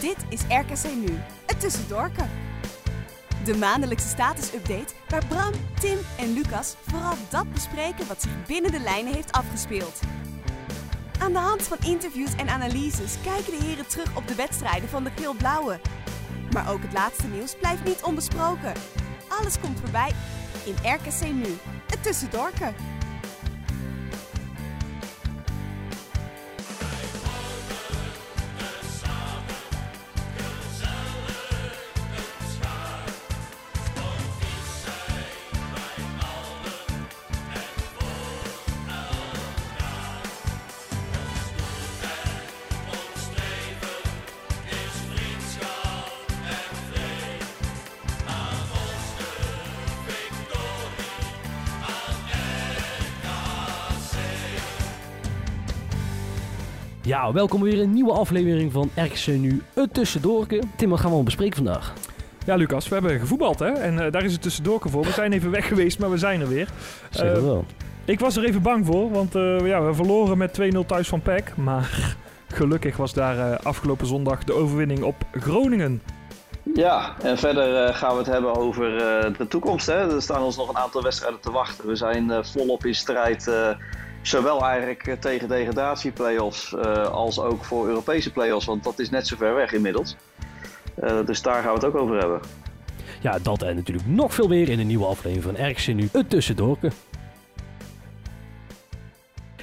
Dit is RKC Nu, het tussendoorken. De maandelijkse status-update waar Bram, Tim en Lucas vooral dat bespreken wat zich binnen de lijnen heeft afgespeeld. Aan de hand van interviews en analyses kijken de heren terug op de wedstrijden van de geel-blauwe. Maar ook het laatste nieuws blijft niet onbesproken. Alles komt voorbij in RKC Nu, het tussendoorken. Ja, welkom weer in een nieuwe aflevering van RKC Nu, het tussendoorke. Tim, wat gaan we allemaal bespreken vandaag? Ja, Lucas, we hebben gevoetbald hè. En eh, daar is het tussendoor voor. We zijn even weg geweest, maar we zijn er weer. Zeker Eh, wel. Ik was er even bang voor, want eh, ja, we verloren met 2-0 thuis van PEC. Maar gelukkig was daar eh, afgelopen zondag de overwinning op Groningen. Ja, en verder eh, gaan we het hebben over eh, de toekomst. Hè. Er staan ons nog een aantal wedstrijden te wachten. We zijn eh, volop in strijd, eh, zowel eigenlijk eh, tegen degradatieplayoffs eh als ook voor Europese playoffs. Want dat is net zo ver weg inmiddels. Eh, dus daar gaan we het ook over hebben. Ja, dat en natuurlijk nog veel meer in een nieuwe aflevering van RKC Nu, het tussendoorke.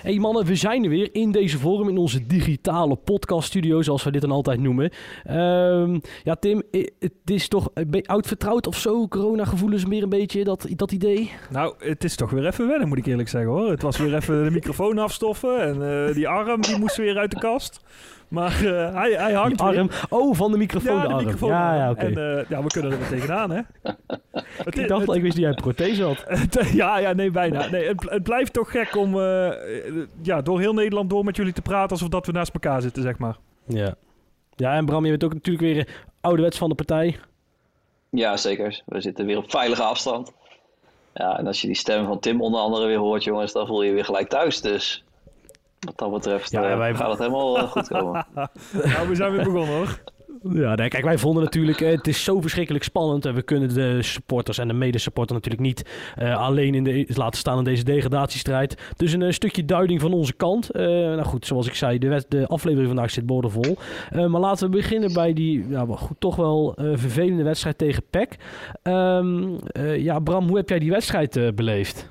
Hey mannen, we zijn er weer in deze vorm, in onze digitale podcaststudio, zoals we dit dan altijd noemen. Ehm, ja, Tim, het is toch oud vertrouwd of zo? Corona-gevoelens meer een beetje, dat, dat idee? Nou, het is toch weer even wennen, moet ik eerlijk zeggen hoor. Het was weer even de microfoon afstoffen en eh, die arm die moest weer uit de kast. Maar eh, hij, hij hangt Die weer. arm. Oh, van de microfoon Ja, de de arm. microfoon. ja, ja, oké. En eh, ja, we kunnen er weer tegenaan hè. Het, Ik dacht, ik wist dat jij een prothese had. Het- ja, ja, nee, bijna. Nee, het, het blijft toch gek om eh, ja, door heel Nederland door met jullie te praten alsof dat we naast elkaar zitten, zeg maar. Ja. Ja, en Bram, je bent ook natuurlijk weer ouderwets van de partij. Ja, zeker. We zitten weer op veilige afstand. Ja, en als je die stem van Tim onder andere weer hoort, jongens, dan voel je je weer gelijk thuis. Dus wat dat betreft Ja, eh, wij- gaat het helemaal eh, goed komen. Nou, we zijn weer begonnen hoor. Ja, nee, kijk, wij vonden natuurlijk, eh, het is zo verschrikkelijk spannend. En we kunnen de supporters en de medesupporters natuurlijk niet eh, alleen in de, laten staan in deze degradatiestrijd. Dus een eh, stukje duiding van onze kant. Eh, nou goed, zoals ik zei, de, wet- de aflevering vandaag zit boordevol. Eh, maar laten we beginnen bij die goed, toch wel eh, vervelende wedstrijd tegen PEC. Ehm, eh, ja, Bram, hoe heb jij die wedstrijd beleefd?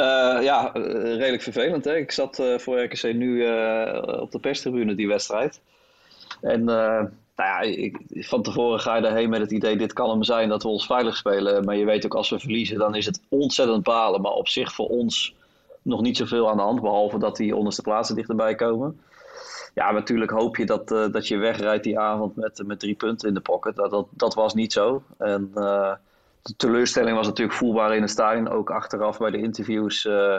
Eh, ja, eh, redelijk vervelend. Hè? Ik zat eh, voor RKC nu op de perstribune die wedstrijd. En nou ja, ik, van tevoren ga je daarheen met het idee, dit kan hem zijn dat we ons veilig spelen. Maar je weet ook, als we verliezen, dan is het ontzettend balen. Maar op zich voor ons nog niet zoveel aan de hand, behalve dat die onderste plaatsen dichterbij komen. Ja, natuurlijk hoop je dat, dat je wegrijdt die avond met, met drie punten in de pocket. Dat, dat, dat was niet zo. En de teleurstelling was natuurlijk voelbaar in het stadion. Ook achteraf bij de interviews eh,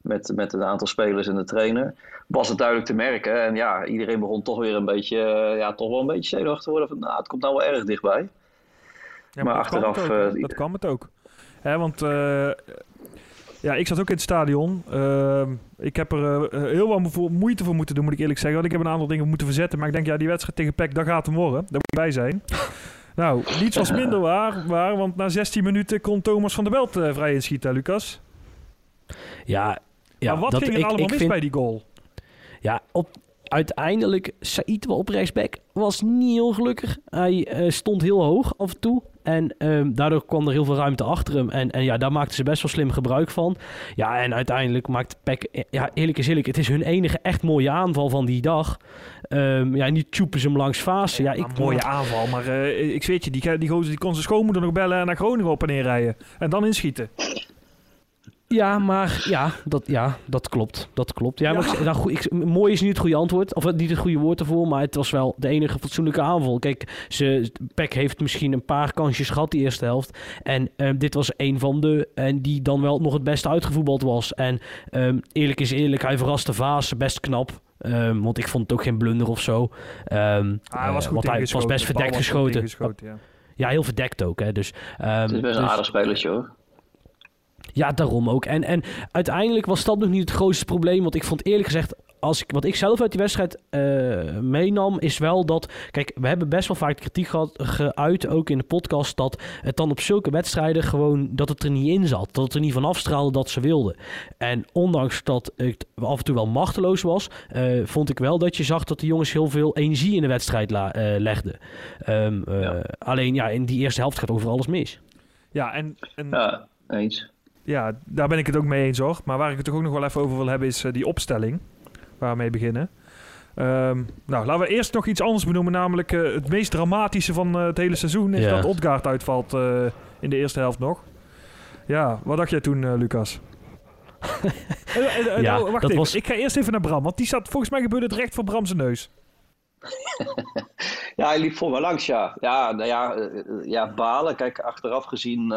met, met een aantal spelers en de trainer. Was het duidelijk te merken. En ja, iedereen begon toch weer een beetje, eh, ja, toch wel een beetje zenuwachtig te worden. Van, nou, het komt nou wel erg dichtbij. Ja, Maar dat achteraf, ook, eh, dat kwam het ook. Hè, want ja, ik zat ook in het stadion. Ehm, ik heb er heel wat mo- moeite voor moeten doen, moet ik eerlijk zeggen. Want ik heb een aantal dingen moeten verzetten. Maar ik denk, ja, die wedstrijd tegen PEC, daar gaat hem worden. Daar moet je bij zijn. Nou, niets was minder waar, waar. Want na 16 minuten kon Thomas van der Belt eh, vrij inschieten, Lucas. Ja, ja maar wat dat, ging er ik, allemaal ik mis vind, bij die goal? Ja, op, uiteindelijk, wel op rechtsback was niet heel gelukkig. Hij eh, stond heel hoog af en toe. En ehm, daardoor kwam er heel veel ruimte achter hem. En, en ja, daar maakten ze best wel slim gebruik van. Ja, en uiteindelijk maakt Peck... eh, Ja, eerlijk is eerlijk, het is hun enige echt mooie aanval van die dag. Ehm, ja, tjoepen ze hem langs Fase. Ja, ik, mooie aanval, maar eh, ik zweet je, die, die gozer die kon zijn schoonmoeder nog bellen en naar Groningen op en neer rijden. En dan inschieten. Ja, maar ja, dat, ja, dat klopt. Dat klopt. Ja, Ja. Maar ik, nou, ik, mooi is niet het goede antwoord. Of niet het goede woord ervoor. Maar het was wel de enige fatsoenlijke aanval. Kijk, ze, Peck heeft misschien een paar kansjes gehad die eerste helft. En ehm, dit was een van de. En die dan wel nog het beste uitgevoetbald was. En ehm, eerlijk is eerlijk, hij verraste Vaas best knap. Ehm, want ik vond het ook geen blunder of zo. Ehm, Ah, hij was eh, goed want hij was best verdekt was goed geschoten. ja. Ja, heel verdekt ook. Hè. Dus, ehm, Het is best een dus- aardig spelertje hoor. Ja, daarom ook. En, en uiteindelijk was dat nog niet het grootste probleem. Want ik vond eerlijk gezegd als ik, wat ik zelf uit die wedstrijd uh, meenam, is wel dat. Kijk, we hebben best wel vaak kritiek gehad, geuit, ook in de podcast, dat het dan op zulke wedstrijden gewoon dat het er niet in zat. Dat het er niet van afstraalde dat ze wilden. En ondanks dat ik af en toe wel machteloos was, uh, vond ik wel dat je zag dat de jongens heel veel energie in de wedstrijd uh, legden. Um, ja. Alleen ja, in die eerste helft gaat over alles mis. Ja, en, en ja, eens. Ja, daar ben ik het ook mee eens hoor. Maar waar ik het toch ook nog wel even over wil hebben is die opstelling waar we mee beginnen. Um, nou, laten we eerst nog iets anders benoemen. Namelijk uh, het meest dramatische van uh, het hele seizoen is ja. dat Odgaard uitvalt uh, in de eerste helft nog. Ja, wat dacht jij toen, Lucas? ja, oh, wacht even. Was... Ik ga eerst even naar Bram, want die zat, volgens mij gebeurde het recht voor Bram zijn neus. ja, hij liep voor me langs, ja. Ja, nou ja, ja balen. Kijk, achteraf gezien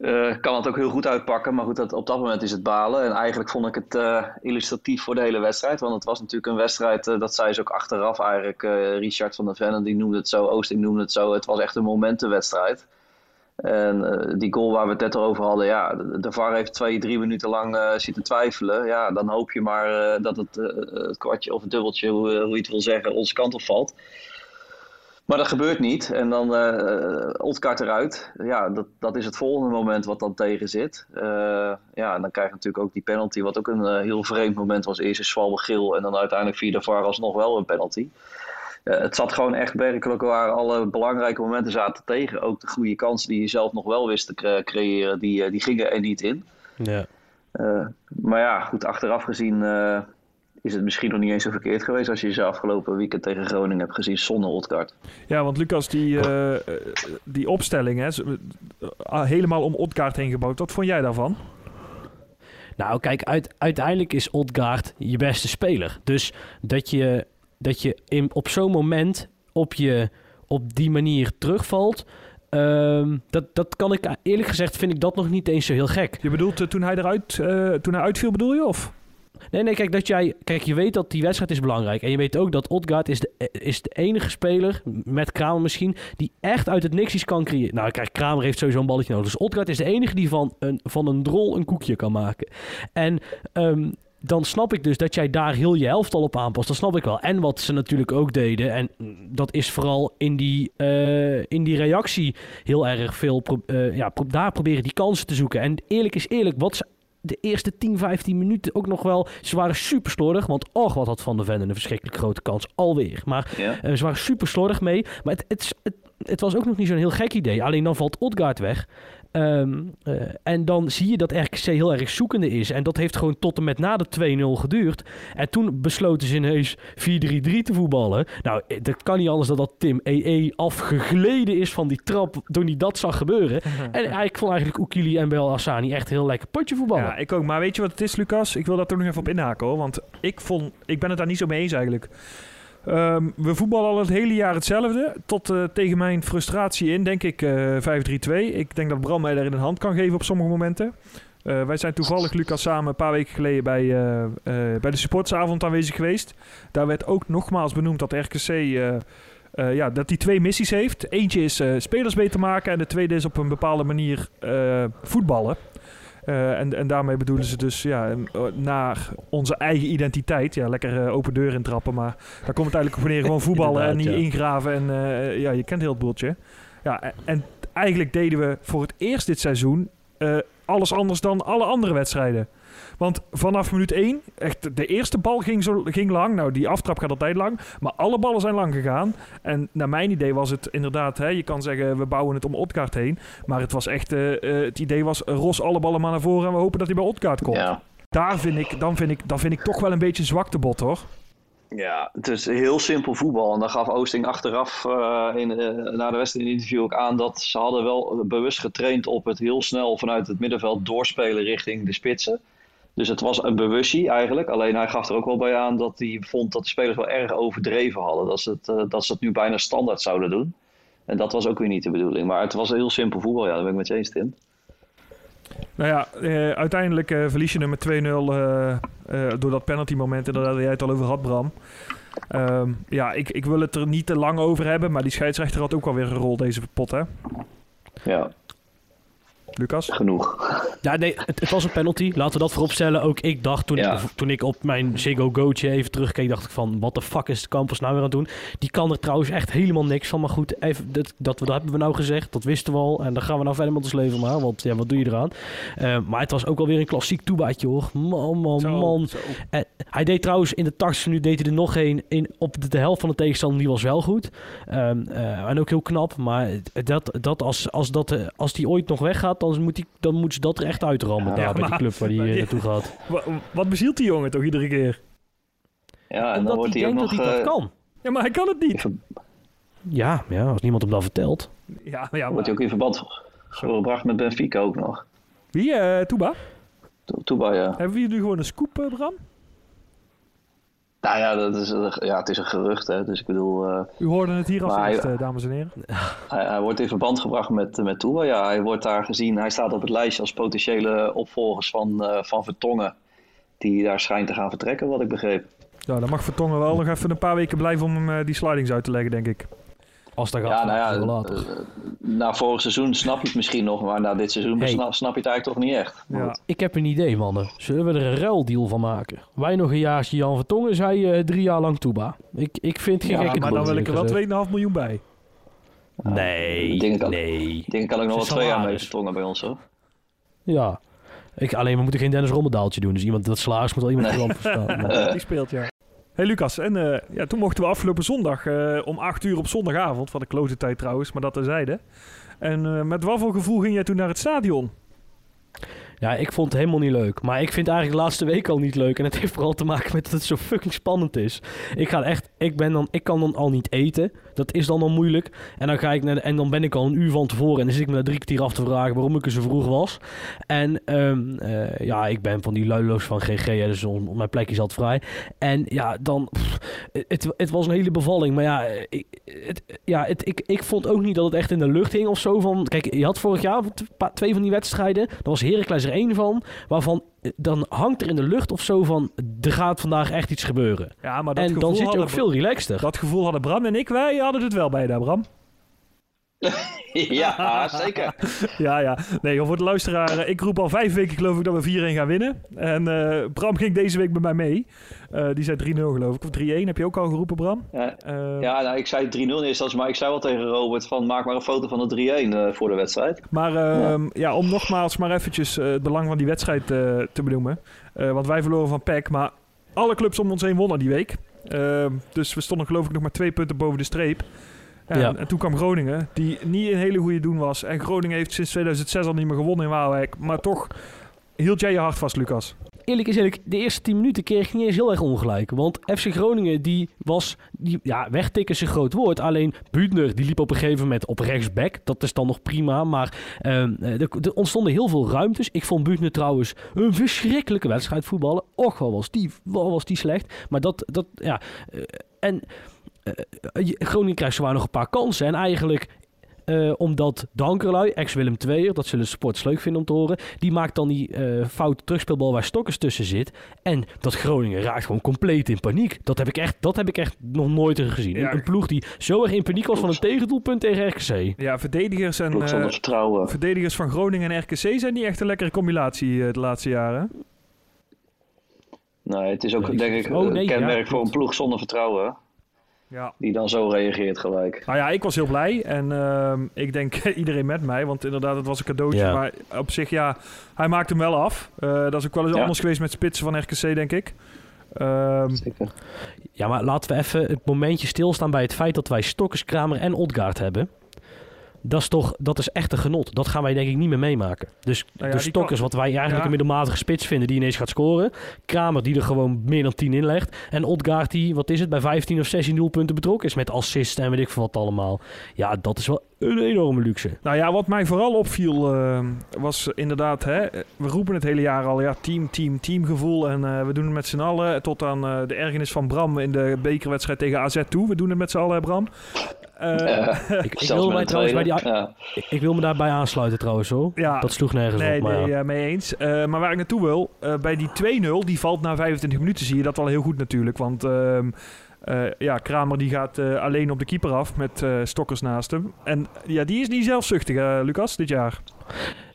uh, kan het ook heel goed uitpakken. Maar goed, dat, op dat moment is het balen. En eigenlijk vond ik het uh, illustratief voor de hele wedstrijd. Want het was natuurlijk een wedstrijd, uh, dat zei ze ook achteraf eigenlijk. Richard van der Vennen die noemde het zo, Oosting noemde het zo. Het was echt een momentenwedstrijd. En die goal waar we het net over hadden, ja, de VAR heeft twee, drie minuten lang zitten twijfelen. Ja, dan hoop je maar dat het, het kwartje of het dubbeltje, hoe, hoe je het wil zeggen, onze kant op valt. Maar dat gebeurt niet. En dan uh, eruit. Ja, dat, dat is het volgende moment wat dan tegen zit. Uh, ja, en dan krijg je natuurlijk ook die penalty. Wat ook een uh, heel vreemd moment was. Eerst is Swalbe geel en dan uiteindelijk via de VAR alsnog wel een penalty. het zat gewoon echt werkelijk waar alle belangrijke momenten zaten tegen. Ook de goede kansen die je zelf nog wel wist te creëren, die, die gingen er niet in. Ja. maar ja, goed, achteraf gezien is het misschien nog niet eens zo verkeerd geweest als je ze afgelopen weekend tegen Groningen hebt gezien zonder Odgaard. Ja, want Lucas, die, uh, die opstelling hè, uh, helemaal om Odgaard heen gebouwd. Wat vond jij daarvan? Nou, kijk, uit, uiteindelijk is Odgaard je beste speler. Dus dat je, dat je in, op zo'n moment op, je, op die manier terugvalt... Um, dat, dat kan ik eerlijk gezegd vind ik dat nog niet eens zo heel gek. Je bedoelt uh, toen hij eruit uh, toen hij uitviel, bedoel je? Of? Nee, nee, kijk, dat jij, kijk, je weet dat die wedstrijd is belangrijk. En je weet ook dat Odgaard is de, is de enige speler, met Kramer misschien, die echt uit het niks iets kan creëren. Nou, kijk, Kramer heeft sowieso een balletje nodig. Dus Odgaard is de enige die van een, van een drol een koekje kan maken. En um, dan snap ik dus dat jij daar heel je elftal op aanpast. Dat snap ik wel. En wat ze natuurlijk ook deden, en dat is vooral in die, uh, in die reactie heel erg veel. Uh, ja, daar proberen die kansen te zoeken. En eerlijk is eerlijk, wat ze de eerste 10, 15 minuten ook nog wel. Ze waren super slordig. Want och, wat had Van de Ven een verschrikkelijk grote kans. Alweer. Maar ja. uh, ze waren super slordig mee. Maar het, het, het, het was ook nog niet zo'n heel gek idee. Alleen dan valt Odgaard weg. Um, uh, en dan zie je dat RKC heel erg zoekende is. En dat heeft gewoon tot en met na de 2-0 geduurd. En toen besloten ze ineens 4-3-3 te voetballen. Nou, eh, dat kan niet anders dan dat Tim EE afgegleden is van die trap toen hij dat zag gebeuren. en ik vond eigenlijk Oekili en Bel Assani echt heel lekker potje voetballen. Ja, ik ook. Maar weet je wat het is, Lucas? Ik wil daar toch nog even op inhaken hoor. Want ik, vond, ik ben het daar niet zo mee eens eigenlijk. Um, we voetballen al het hele jaar hetzelfde. Tot uh, tegen mijn frustratie in, denk ik, uh, 5-3-2. Ik denk dat Bram mij daar in een hand kan geven op sommige momenten. Uh, wij zijn toevallig, Lucas, samen een paar weken geleden bij, bij de supportsavond aanwezig geweest. Daar werd ook nogmaals benoemd dat RKC ja, dat die twee missies heeft. Eentje is spelers beter maken en de tweede is op een bepaalde manier voetballen. Uh, en, en daarmee bedoelen ze dus ja, eh, naar onze eigen identiteit. Ja, lekker uh, open deur intrappen, maar daar komt het eigenlijk op neer. Gewoon voetballen en niet ja. ingraven. En uh, ja, je kent heel het boeltje. Ja, en eigenlijk deden we voor het eerst dit seizoen alles anders dan alle andere wedstrijden. Want vanaf minuut 1, echt de eerste bal ging, zo, ging lang. Nou, die aftrap gaat altijd lang. Maar alle ballen zijn lang gegaan. En naar mijn idee was het inderdaad, hè, je kan zeggen we bouwen het om Otkaart heen. Maar het was echt, uh, uh, het idee was ros alle ballen maar naar voren en we hopen dat hij bij Otkaart komt. Ja. Daar vind ik, dan vind ik, dan vind ik toch wel een beetje zwaktebot hoor. Ja, het is heel simpel voetbal. En dan gaf Oosting achteraf uh, in, uh, na de wedstrijd in interview ook aan dat ze hadden wel bewust getraind op het heel snel vanuit het middenveld doorspelen richting de spitsen. Dus het was een bewustie eigenlijk. Alleen hij gaf er ook wel bij aan dat hij vond dat de spelers wel erg overdreven hadden. Dat ze het, uh, dat ze het nu bijna standaard zouden doen. En dat was ook weer niet de bedoeling. Maar het was een heel simpel voetbal, ja, dat ben ik met je eens, Tim. Nou ja, uh, uiteindelijk uh, verlies je hem met 2-0 door dat penalty moment. En daar jij het al over had, Bram. Um, ja, ik, ik wil het er niet te lang over hebben. Maar die scheidsrechter had ook alweer een rol deze pot, hè? Ja. Lucas? genoeg. Ja, nee, het, het was een penalty. Laten we dat vooropstellen. Ook ik dacht toen, Ja. ik, toen ik op mijn Ziggo Gootje even terugkeek, dacht ik van, wat de fuck is Campos nou weer aan het doen? Die kan er trouwens echt helemaal niks van. Maar goed, even, dat, dat, dat hebben we nou gezegd. Dat wisten we al. En dan gaan we nou verder met ons leven maar. Want ja, wat doe je eraan? Eh, maar het was ook alweer een klassiek toebaatje hoor. Man, man, Zo, man. zo. Hij deed trouwens in de 80 minuut deed hij er nog een in op de, de helft van de tegenstander. Die was wel goed. Ehm, eh, en ook heel knap. Maar dat, dat als, als, dat, eh, als die ooit nog weggaat, dan, moet die, dan moeten ze dat er echt uitrammen. Ja, daar bij die club waar hij eh, die- naartoe gaat. Wa- Wat bezielt die jongen toch iedere keer? Ja, en dan Omdat wordt hij ook denkt nog... dat hij dat eh, kan. Ja, maar hij kan het niet. Ja, ja, als niemand hem dat vertelt. Ja, ja wordt hij ook in verband gebracht met Benfica ook nog. Wie? eh Toeba? To- Toeba, ja. Hebben we hier nu gewoon een scoop, Bram? Nou ja, dat is, ja, het is een gerucht, hè. Dus ik bedoel... eh, U hoorde het hier als eerste, dames en heren. Hij, hij wordt in verband gebracht met, met Toeba. Ja, hij wordt daar gezien. Hij staat op het lijstje als potentiële opvolgers van, eh, van Vertongen. Die daar schijnt te gaan vertrekken, wat ik begreep. Ja, dan mag Vertongen wel nog even een paar weken blijven om hem eh, die slidings uit te leggen, denk ik. Als dat gaat, Ja, nou ja, wel later. eh, na vorig seizoen snap je het misschien nog, maar na dit seizoen Hey. snap, snap je het eigenlijk toch niet echt. Ja. Ik heb een idee, mannen. Zullen we er een ruildeal van maken? Wij nog een jaartje Jan Vertongen, zij eh, drie jaar lang Toeba. Ik, ik vind het geen Ja, gekke maar dan wil ik er wel eerlijk 2,5 miljoen bij. Nee, Ik denk nee. Ik denk, ik kan ook nog wel twee jaar mee. Vertongen bij ons, hoor. Ja. Ik, alleen, we moeten geen Dennis Rommedaaltje doen. Dus iemand, dat salaris moet wel iemand Nee. nee. verstaan. Maar- Die speelt, ja. Hey Lucas, en eh, ja, toen mochten we afgelopen zondag eh, om 8 uur op zondagavond, van de klote tijd trouwens, maar dat terzijde. En eh, met wat voor gevoel ging jij toen naar het stadion? Ja, ik vond het helemaal niet leuk. Maar ik vind eigenlijk de laatste week al niet leuk. En het heeft vooral te maken met dat het zo fucking spannend is. Ik ga echt, ik ben dan, ik kan dan al niet eten. Dat is dan al moeilijk. En dan ga ik naar de- en dan ben ik al een uur van tevoren. En dan zit ik me na drie kwartier af te vragen waarom ik er zo vroeg was. En ehm, eh, ja, ik ben van die luiloos van GG. Hè, dus on- mijn plekje altijd vrij. En ja, dan, het, het was een hele bevalling. Maar ja, ik, ja ik, ik vond ook niet dat het echt in de lucht hing of zo. Van, kijk, je had vorig jaar twee van die wedstrijden. Daar was Heracles er één van. Waarvan eh, dan hangt er in de lucht of zo van... er gaat vandaag echt iets gebeuren. Ja, maar dat En gevoel dan zit je ook veel relaxter. Dat gevoel hadden Bram en ik, wij hadden het wel bij daar, Bram. ja, zeker. Ja, ja. Nee, voor de luisteraar, eh, ik roep al vijf weken geloof ik dat we 4-1 gaan winnen. En eh, Bram ging deze week met mij mee. Eh, die zei 3-0 geloof ik. Of 3-1 heb je ook al geroepen, Bram? Ja, ja nou, ik zei 3-0 in eerste maar ik zei wel tegen Robert van maak maar een foto van de 3-1 eh, voor de wedstrijd. Maar ehm, ja. om nogmaals maar eventjes het belang van die wedstrijd te benoemen. Want wij verloren van PEC, maar alle clubs om ons heen wonnen die week. Ehm, dus we stonden geloof ik nog maar twee punten boven de streep. En, Ja. en toen kwam Groningen, die niet een hele goede doen was. En Groningen heeft sinds 2006 al niet meer gewonnen in Waalwijk. Maar toch hield jij je hart vast, Lucas. Eerlijk is eerlijk, de eerste 10 minuten kreeg ik niet eens heel erg ongelijk. Want FC Groningen, die was... Die, ja, wegtikken is een groot woord. Alleen Buutner, die liep op een gegeven moment op rechtsback. Dat is dan nog prima. Maar ehm, eh, er, er ontstonden heel veel ruimtes. Ik vond Buutner trouwens een verschrikkelijke wedstrijd voetballen. Och, wat was die, wat was die slecht. Maar dat, dat ja... eh, en... eh, je- Groningen krijgt zowaar nog een paar kansen. En eigenlijk eh, omdat Dankerlui, ex-Willem II'er, dat zullen supporters leuk vinden om te horen, die maakt dan die eh foute terugspeelbal waar Stokkers tussen zit. En dat Groningen raakt gewoon compleet in paniek. Dat heb ik echt, dat heb ik echt nog nooit gezien. Ja. Een, een ploeg die zo erg in paniek was van een tegendoelpunt tegen RKC. Ja, verdedigers, en, eh, vertrouwen. verdedigers van Groningen en RKC zijn niet echt een lekkere combinatie eh, de laatste jaren. Nee, het is ook Nee, denk ik oh, nee, kenmerk ja, voor een ploeg zonder vertrouwen. Ja. Die dan zo reageert gelijk. Nou ja, ik was heel blij. En ehm, ik denk iedereen met mij. Want inderdaad, het was een cadeautje. Ja. Maar op zich, ja, hij maakt hem wel af. Eh, dat is ook wel eens Ja. anders geweest met spitsen van RKC, denk ik. Ehm, Zeker. Ja, maar laten we even het momentje stilstaan bij het feit dat wij Stokkers, Kramer en Odgaard hebben. Dat is toch, dat is echt een genot. Dat gaan wij denk ik niet meer meemaken. Dus Nou ja, de Stokkers, wat wij eigenlijk Ja. een middelmatige spits vinden, die ineens gaat scoren. Kramer die er gewoon meer dan 10 inlegt. En Odgaard die, wat is het, bij 15 of 16 doelpunten betrokken is met assist en weet ik veel wat allemaal. Ja, dat is wel een enorme luxe. nou ja, wat mij vooral opviel ehm, was inderdaad... Hè, we roepen het hele jaar al, ja, team, team, teamgevoel. En eh, we doen het met z'n allen. Tot aan eh, de ergernis van Bram in de bekerwedstrijd tegen AZ toe. We doen het met z'n allen, hè, Bram. Ik, wil met mij een trouwens bij die, tweede. Ja. ik, ik wil me daarbij aansluiten trouwens hoor. ja, Dat sloeg nergens Nee, op. Maar nee, ja. eh, mee eens. Eh, maar waar ik naartoe wil, eh, bij die 2-0, die valt na 25 minuten, zie je dat wel heel goed natuurlijk. Want ehm, eh, ja, Kramer die gaat eh, alleen op de keeper af met eh, Stokkers naast hem. En ja, die is niet zelfzuchtig, eh, Lucas, dit jaar.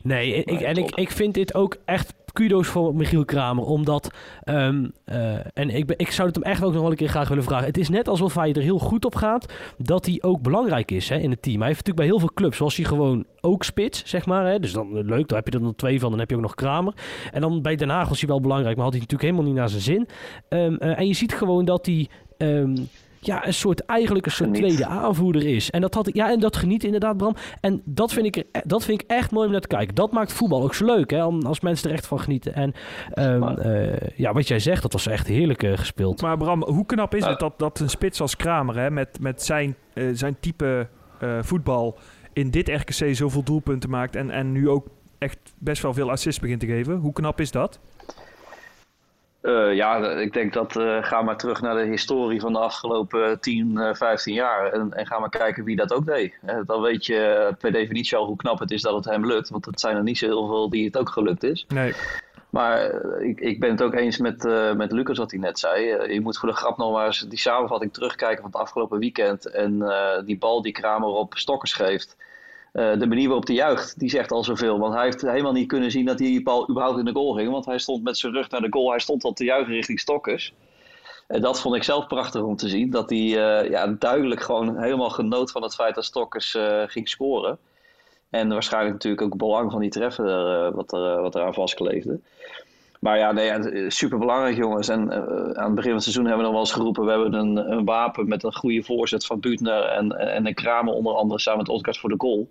Nee, ik, en ik, ik vind dit ook echt kudo's voor Michiel Kramer. Omdat, ehm, eh, en ik, ben, ik zou het hem echt ook nog wel een keer graag willen vragen. Het is net alsof hij er heel goed op gaat dat hij ook belangrijk is hè, in het team. Hij heeft natuurlijk bij heel veel clubs, zoals hij gewoon ook spits, zeg maar. Hè. Dus dan leuk, daar heb je er dan twee van, dan heb je ook nog Kramer. En dan bij Den Haag was hij wel belangrijk, maar had hij natuurlijk helemaal niet naar zijn zin. Ehm, eh, en je ziet gewoon dat hij... ehm, ja, een soort eigenlijk een soort Geniet. tweede aanvoerder is. En dat had ik, ja, en dat geniet inderdaad, Bram. En dat vind ik, er- dat vind ik echt mooi om naar te kijken. Dat maakt voetbal ook zo leuk, hè, om- als mensen er echt van genieten. En ehm, Maar- eh, ja, wat jij zegt, dat was echt heerlijk eh, gespeeld. Maar Bram, hoe knap is het dat, dat een spits als Kramer, hè, met, met zijn, eh, zijn type eh, voetbal, in dit RKC zoveel doelpunten maakt en, en nu ook echt best wel veel assists begint te geven? Hoe knap is dat? Eh, ja, ik denk dat eh, ga maar terug naar de historie van de afgelopen 10, eh 15 jaar. En, en ga maar kijken wie dat ook deed. Dan weet je eh, per definitie al hoe knap het is dat het hem lukt. Want het zijn er niet zo heel veel die het ook gelukt is. Nee. Maar eh, ik, ik ben het ook eens met, eh, met Lucas wat hij net zei. Eh, je moet voor de grap nog maar eens die samenvatting terugkijken van het afgelopen weekend. En eh, die bal die Kramer op Stokkers geeft. Eh, de manier waarop hij juicht, die zegt al zoveel. Want hij heeft helemaal niet kunnen zien dat die bal überhaupt in de goal ging. Want hij stond met zijn rug naar de goal. Hij stond al te juichen richting Stokkers. En dat vond ik zelf prachtig om te zien. Dat hij eh, ja, duidelijk gewoon helemaal genoot van het feit dat Stokkers eh, ging scoren. En waarschijnlijk natuurlijk ook belang van die treffer wat, er, wat eraan vastkleefde. Maar ja, nee, super belangrijk jongens. En eh, aan het begin van het seizoen hebben we nog wel eens geroepen... we hebben een, een wapen met een goede voorzet van Buutner en, en een Kramer onder andere... samen met Odgaard voor de goal.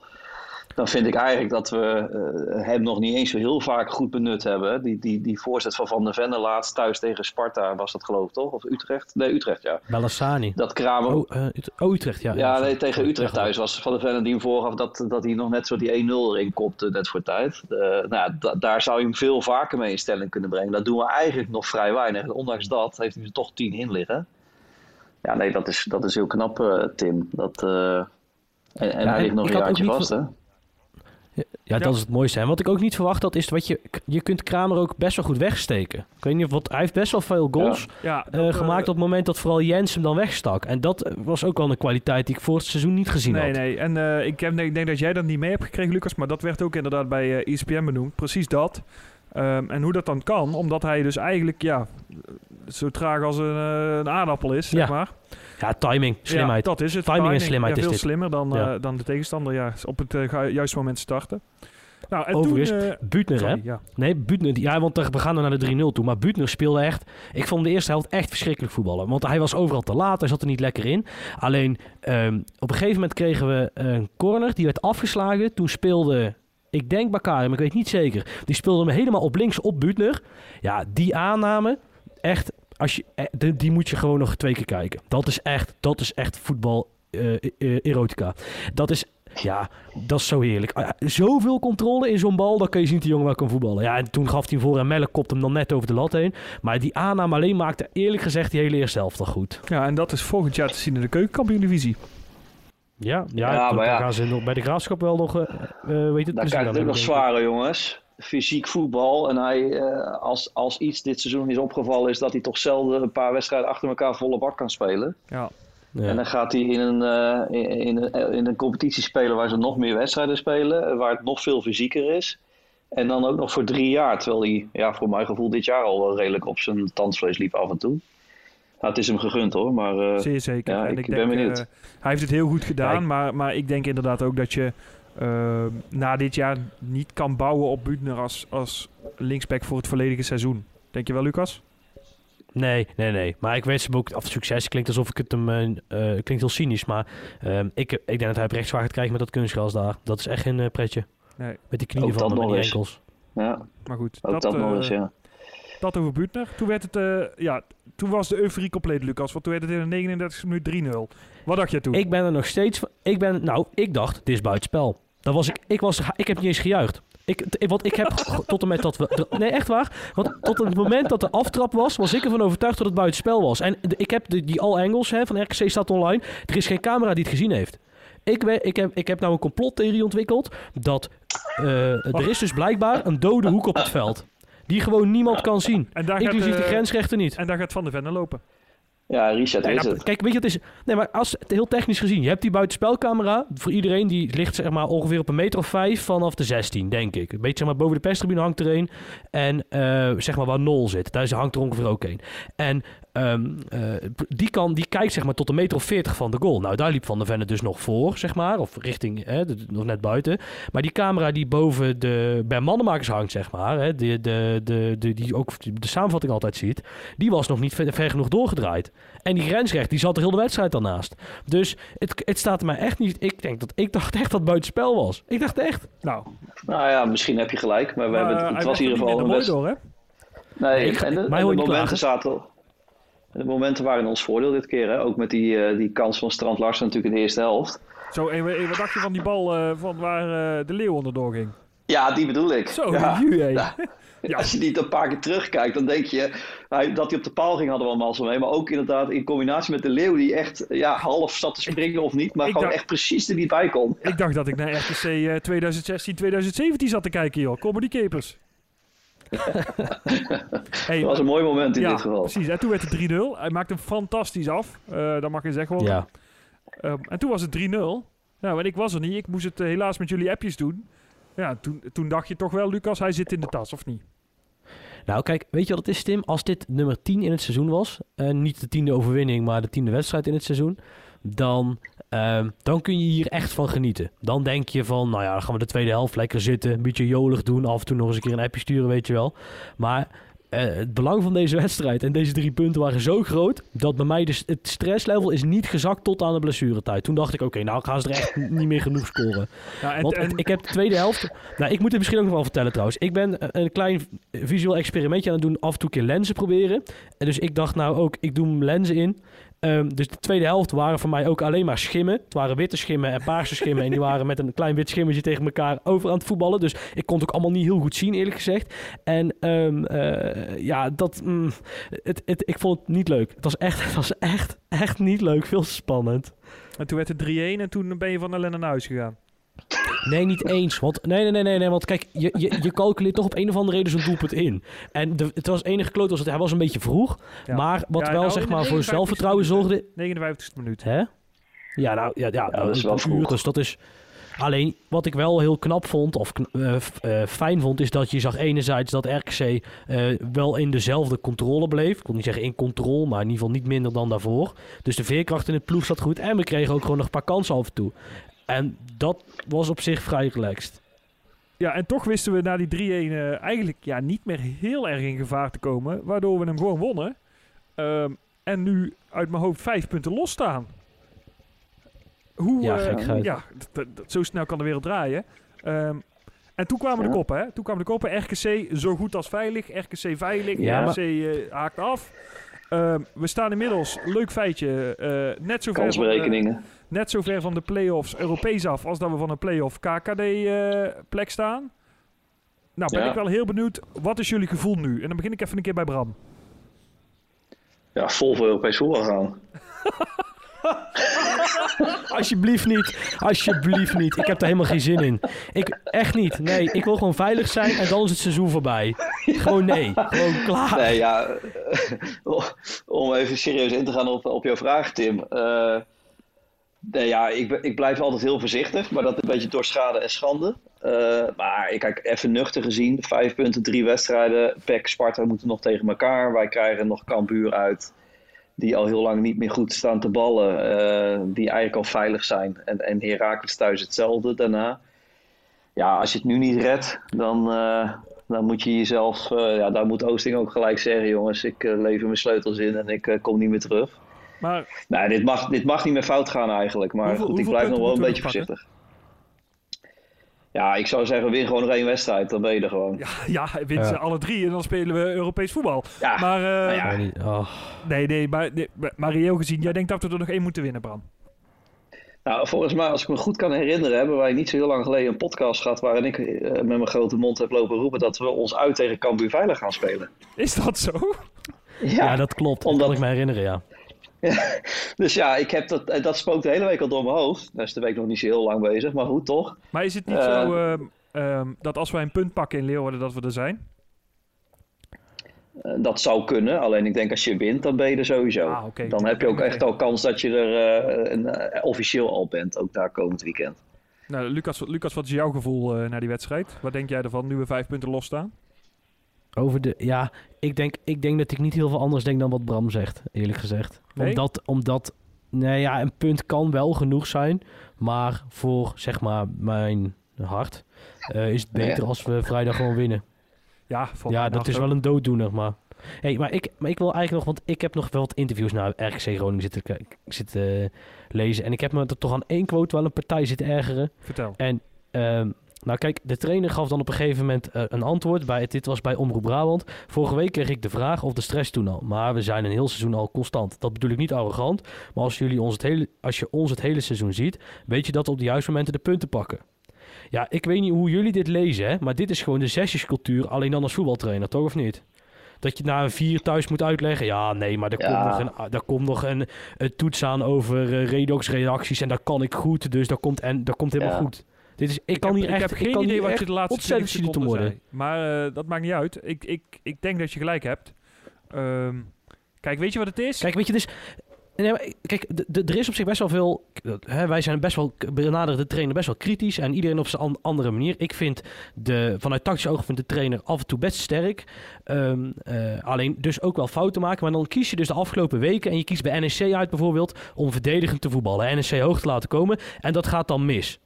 Dan vind ik eigenlijk dat we eh, hem nog niet eens zo heel vaak goed benut hebben. Die, die, die voorzet van Van der Venne laatst thuis tegen Sparta was dat geloof ik toch? Of Utrecht? Nee, Utrecht ja. Bellassani. Dat Kramer... Oh, eh, oh, Utrecht, ja. Ja, nee, tegen Utrecht thuis was Van der Venne die hem voorgaf dat, dat hij nog net zo die 1-0 erin kopte, net voor tijd. Eh, nou, daar zou je hem veel vaker mee in stelling kunnen brengen. Dat doen we eigenlijk nog vrij weinig. En ondanks dat heeft hij er toch 10 in liggen. Ja, nee, dat is, dat is heel knap, Tim. Dat, en en Ja, hij ligt nog een jaartje vast, hè? Ja, dat is het mooiste. En wat ik ook niet verwacht had, is wat je, je kunt Kramer ook best wel goed wegsteken. Ik weet niet of wat, hij heeft best wel veel goals Ja, eh, dat, eh, gemaakt op het moment dat vooral Jens hem dan wegstak. En dat eh, was ook wel een kwaliteit die ik voor het seizoen niet gezien Nee, had. nee. En eh, ik, heb, ik denk dat jij dat niet mee hebt gekregen, Lucas. Maar dat werd ook inderdaad bij ESPN benoemd. Precies dat. Ehm, en hoe dat dan kan, omdat hij dus eigenlijk ja, zo traag als een, een aardappel is, zeg maar. Ja, timing, slimheid. Ja, dat is het. Timing en slimheid ja, is veel dit. slimmer dan, eh, dan de tegenstander. Ja, op het eh, juiste moment starten. Nou, en Overigens, toen... Buutner, hè? ja. Nee, Buutner. die- Ja, want we gaan er naar de 3-0 toe. Maar Buutner speelde echt... Ik vond de eerste helft echt verschrikkelijk voetballen. Want hij was overal te laat. Hij zat er niet lekker in. Alleen, ehm, op een gegeven moment kregen we een corner. Die werd afgeslagen. Toen speelde... Ik denk Bakari, maar ik weet niet zeker. Die speelde hem helemaal op links op Buutner. Ja, die aanname... Echt... Als je, eh, die, die moet je gewoon nog twee keer kijken. Dat is echt, dat is echt voetbal eh, eh, erotica. Dat is ja, dat is zo heerlijk. Ah, Zoveel controle in zo'n bal, dan kun je zien dat die jongen wel kan voetballen. Ja, en toen gaf hij hem voor en Melle kopte hem dan net over de lat heen. Maar die aanname alleen maakte eerlijk gezegd die hele eerste helft al goed. ja, en dat is volgend jaar te zien in de keukenkampioen-divisie. Ja, ja, maar ja. gaan ze nog bij de graafschap wel nog, eh weet het, Daar krijgt het ook nog zware, jongens. Fysiek voetbal. En hij, eh, als, als iets dit seizoen is opgevallen, is dat hij toch zelden een paar wedstrijden achter elkaar volle bak kan spelen. Ja. Ja. En dan gaat hij in een, eh, in, in, een- in een competitie spelen waar ze nog meer wedstrijden spelen, waar het nog veel fysieker is. En dan ook nog voor drie jaar, terwijl hij ja, voor mijn gevoel dit jaar al wel redelijk op zijn tandvlees liep af en toe. Nou, het is hem gegund hoor, maar eh, Zeer zeker. Ja, en ik ik ben denk, benieuwd. eh, hij heeft het heel goed gedaan, maar, maar ik denk inderdaad ook dat je eh, na dit jaar niet kan bouwen op Buutner als, als linksback voor het volledige seizoen. Denk je wel, Lucas? Nee, nee, nee. Maar ik wens hem ook af succes. Klinkt alsof ik het hem... eh, eh, klinkt heel cynisch, maar ehm, ik, ik denk dat hij zwaar gaat krijgen met dat kunstgras daar. Dat is echt geen eh, pretje. Nee. Met die knieën Ook van hem en die enkels. ja, Maar goed, ook dat, eh, nog eens, ja. dat over Buutner. Toen werd het, eh, ja, toen was de euforie compleet, Lucas. Want toen werd het in de 39 minuut 3-0. Wat dacht je toen? Ik ben er nog steeds van. Ik ben, nou, ik dacht, dit is buitenspel. Dat was ik, ik, was, ik heb niet eens gejuicht. Ik, want ik heb tot en met dat we. Nee, echt waar. Want tot het moment dat de aftrap was, was ik ervan overtuigd dat het buitenspel was. En de- ik heb de, die All Angles hè, van RKC staat online. Er is geen camera die het gezien heeft. Ik, ben, ik, heb, ik heb nou een complottheorie ontwikkeld. Dat eh, er is dus blijkbaar een dode hoek op het veld. Die gewoon niemand kan zien. en daar gaat, Inclusief de eh, grensrechter niet. En daar gaat Van der Venne lopen. Ja, Nee, is nou, het. kijk, weet je, het is. Nee, maar als heel technisch gezien, je hebt die buitenspelcamera. Voor iedereen die ligt zeg maar ongeveer op een meter of vijf vanaf de 16, denk ik. Een beetje zeg maar boven de perstribune hangt er een. En eh, zeg maar waar Nol zit, daar hangt er ongeveer ook een. En ehm, eh, die, kan, die kijkt zeg maar tot een meter of 40 van de goal. Nou, daar liep Van der Venne dus nog voor, zeg maar. Of richting, hè, de- nog net buiten. Maar die camera die boven de, bij mannenmakers hangt, zeg maar. Hè, de, de, de, de, die ook de samenvatting altijd ziet. Die was nog niet ver, ver genoeg doorgedraaid. En die grensrecht, die zat er heel de wedstrijd al naast. Dus het, het staat er mij echt niet... Ik, denk dat, ik dacht echt dat het buitenspel was. Ik dacht echt. Nou, Nou ja, misschien heb je gelijk. Maar we hebben, het- maar het hij was in ieder er geval een best... door, hè? Nee, Ik en de, en de momenten zaten... De momenten waren in ons voordeel dit keer. Hè? Ook met die, eh, die kans van Strand Larsen natuurlijk in de eerste helft. Zo, en, wat dacht je van die bal eh, van waar eh, de leeuw onderdoor ging? Ja, die bedoel ik. Zo, ja. hé. Ja. Ja. Als je niet een paar keer terugkijkt, dan denk je dat hij op de paal ging, hadden we allemaal zo mee. Maar ook inderdaad in combinatie met de leeuw, die echt ja, half zat te springen of niet, maar ik gewoon dacht- echt precies er niet bij kon. Ik dacht dat ik naar eh, 2016, 2017 zat te kijken, joh. Kom maar die capers. hey, Dat was een mooi moment in ja, dit geval. precies. En toen werd het 3-0. Hij maakte hem fantastisch af. Eh dat mag je zeggen. hoor. Ja. Ehm, en toen was het 3-0. Nou, en ik was er niet. Ik moest het eh, helaas met jullie appjes doen. Ja, toen, toen dacht je toch wel, Lucas, hij zit in de tas, of niet? Nou, kijk, weet je wat het is, Tim? Als dit nummer 10 in het seizoen was, en niet de tiende overwinning, maar de tiende wedstrijd in het seizoen, dan, ehm, dan kun je hier echt van genieten. Dan denk je van, nou ja, dan gaan we de tweede helft lekker zitten, een beetje jolig doen, af en toe nog eens een keer een appje sturen, weet je wel. Maar eh, het belang van deze wedstrijd en deze drie punten waren zo groot, dat bij mij dus het stresslevel is niet gezakt tot aan de blessuretijd. Toen dacht ik, oké, nou gaan ze er echt niet meer genoeg scoren. Ja, en, Want en- ik heb de tweede helft. Nou, ik moet het misschien ook nog wel vertellen trouwens. Ik ben een- een klein visueel experimentje aan het doen. Af en toe een keer lenzen proberen. En dus ik dacht nou ook, ik doe hem lenzen in. Ehm, dus de tweede helft waren voor mij ook alleen maar schimmen. Het waren witte schimmen en paarse schimmen. en die waren met een klein wit schimmetje tegen elkaar over aan het voetballen. Dus ik kon het ook allemaal niet heel goed zien, eerlijk gezegd. En ehm, eh, ja, dat, mm, het, het, ik vond het niet leuk. Het was echt, het was echt, echt niet leuk. Veel spannend. en toen werd het 3-1 en toen ben je van ellende naar huis gegaan. Nee, niet eens. Want, nee, nee, nee, nee, nee. Want kijk, je, je, je calculeert toch op een of andere reden zo'n doelpunt in. En de, het was enige kloot was het, hij was een beetje vroeg. Ja. Maar wat Ja, wel nou, zeg maar voor 59ste zelfvertrouwen zorgde... 59ste minuut. Hè? Ja, nou, ja, ja, nou, dat is wel een uur, vroeg. dus dat is... Alleen, wat ik wel heel knap vond, of kn- eh, eh, fijn vond, is dat je zag enerzijds dat RKC eh, wel in dezelfde controle bleef. Ik wil niet zeggen in controle, maar in ieder geval niet minder dan daarvoor. Dus de veerkracht in het ploeg zat goed. En we kregen ook gewoon nog een paar kansen af en toe. En dat was op zich vrij relaxed. Ja, en toch wisten we na die 3-1 eh, eigenlijk ja, niet meer heel erg in gevaar te komen. Waardoor we hem gewoon wonnen. Ehm, en nu uit mijn hoofd vijf punten losstaan. Hoe, Ja, gekkigheid. ja zo snel kan de wereld draaien. Ehm, en toen kwamen de koppen, hè? Toen kwamen de koppen. RKC zo goed als veilig. RKC veilig. Ja, RKC eh, haakt af. Ehm, we staan inmiddels, leuk feitje, eh, net, zo ver Kansberekeningen. Net zo ver van de play-offs Europees af als dat we van een play-off KKD-plek staan. Nou, ben Ja. ik wel heel benieuwd. Wat is jullie gevoel nu? En dan begin ik even een keer bij Bram. Ja, vol voor Europees voetbal gaan. Alsjeblieft niet. Alsjeblieft niet. Ik heb daar helemaal geen zin in. Ik, echt niet. Nee, ik wil gewoon veilig zijn en dan is het seizoen voorbij. Gewoon nee. Gewoon klaar. Nee, ja, om even serieus in te gaan op, op jouw vraag, Tim. Eh, ja, ik, ik blijf altijd heel voorzichtig, maar dat een beetje door schade en schande. Eh, maar ik kijk even nuchter gezien. Vijf punten, drie wedstrijden. PEC, Sparta moeten nog tegen elkaar. Wij krijgen nog Cambuur uit. Die al heel lang niet meer goed staan te ballen. eh, die eigenlijk al veilig zijn. En, en Heracles thuis hetzelfde daarna. Ja, als je het nu niet redt, dan, eh, dan moet je jezelf... ja, daar moet Oosting ook gelijk zeggen, jongens. Ik lever mijn sleutels in en ik kom niet meer terug. Maar Nou, dit mag, dit mag niet meer fout gaan eigenlijk. Maar Hoeveel- goed, ik blijf nog wel een beetje voorzichtig. Ja, ik zou zeggen, win gewoon nog één wedstrijd. Dan ben je er gewoon. ja, ja wint Ja. ze alle drie en dan spelen we Europees voetbal. Ja, Maar, eh, nou ja. Nee, niet. Oh. nee, nee, maar, nee, maar- maar reëel gezien, jij denkt dat we er nog één moeten winnen, Bram. Nou, volgens mij, als ik me goed kan herinneren, hebben wij niet zo heel lang geleden een podcast gehad waarin ik eh, met mijn grote mond heb lopen roepen dat we ons uit tegen Cambuur Veilig gaan spelen. Is dat zo? Ja, dat klopt. Dat Omdat- kan ik me herinneren, ja. Dus ja, ik heb dat, eh, dat spookt de hele week al door mijn hoofd. Daar is de week nog niet zo heel lang bezig, maar goed toch? Maar is het niet Eh. zo ehm, ehm, dat als wij een punt pakken in Leeuwarden, dat we er zijn? Eh, dat zou kunnen, alleen ik denk als je wint, dan ben je er sowieso. Ah. Dan heb je ook echt al kans dat je er een, officieel al bent, ook daar komend weekend. Nou, Lucas, Lucas, wat is jouw gevoel naar die wedstrijd? Wat denk jij ervan, nu we vijf punten losstaan? Over de, ja, ik denk, ik denk dat ik niet heel veel anders denk dan wat Bram zegt, eerlijk gezegd. Nee? Omdat, omdat, nou ja, een punt kan wel genoeg zijn, maar voor, zeg maar, mijn hart eh, is het beter Ja. als we vrijdag gewoon winnen. Ja, voor ja, dat is wel een dooddoener, maar... Hey, maar, ik, maar ik wil eigenlijk nog, want ik heb nog wel wat interviews naar RKC Groningen zitten, zitten eh, lezen. En ik heb me er toch aan één quote wel een partij zitten ergeren. Vertel. En ehm, nou kijk, de trainer gaf dan op een gegeven moment eh, een antwoord. Bij, dit was bij Omroep Brabant. Vorige week kreeg ik de vraag of de stress toen al. Maar we zijn een heel seizoen al constant. Dat bedoel ik niet arrogant. Maar als, jullie ons het hele, als je ons het hele seizoen ziet, weet je dat we op de juiste momenten de punten pakken. Ja, ik weet niet hoe jullie dit lezen, hè, maar dit is gewoon de zesjescultuur, alleen dan als voetbaltrainer, toch of niet? Dat je na een vier thuis moet uitleggen. Ja, nee, maar er Ja. komt nog een, daar komt nog een, een toets aan over eh, redox-reacties. En dat kan ik goed. Dus dat komt, en, dat komt helemaal Ja. goed. Dit is, ik kan heb, hier echt. ik heb geen idee wat je de laatste ontzettend 20 cynisch te seconden worden. zei. Maar eh, dat maakt niet uit. Ik, ik, ik denk dat je gelijk hebt. Ehm, kijk, weet je wat het is? Kijk, weet je, dus. Nee, kijk, er is op zich best wel veel. Hè, wij zijn best wel. benaderen de trainer best wel kritisch. En iedereen op zijn an- andere manier. Ik vind de. Vanuit tactisch oogpunt de trainer af en toe best sterk. Ehm, eh, alleen dus ook wel fouten maken. Maar dan kies je dus de afgelopen weken. En je kiest bij NEC uit bijvoorbeeld. om verdedigend te voetballen. NEC hoog te laten komen. En dat gaat dan mis.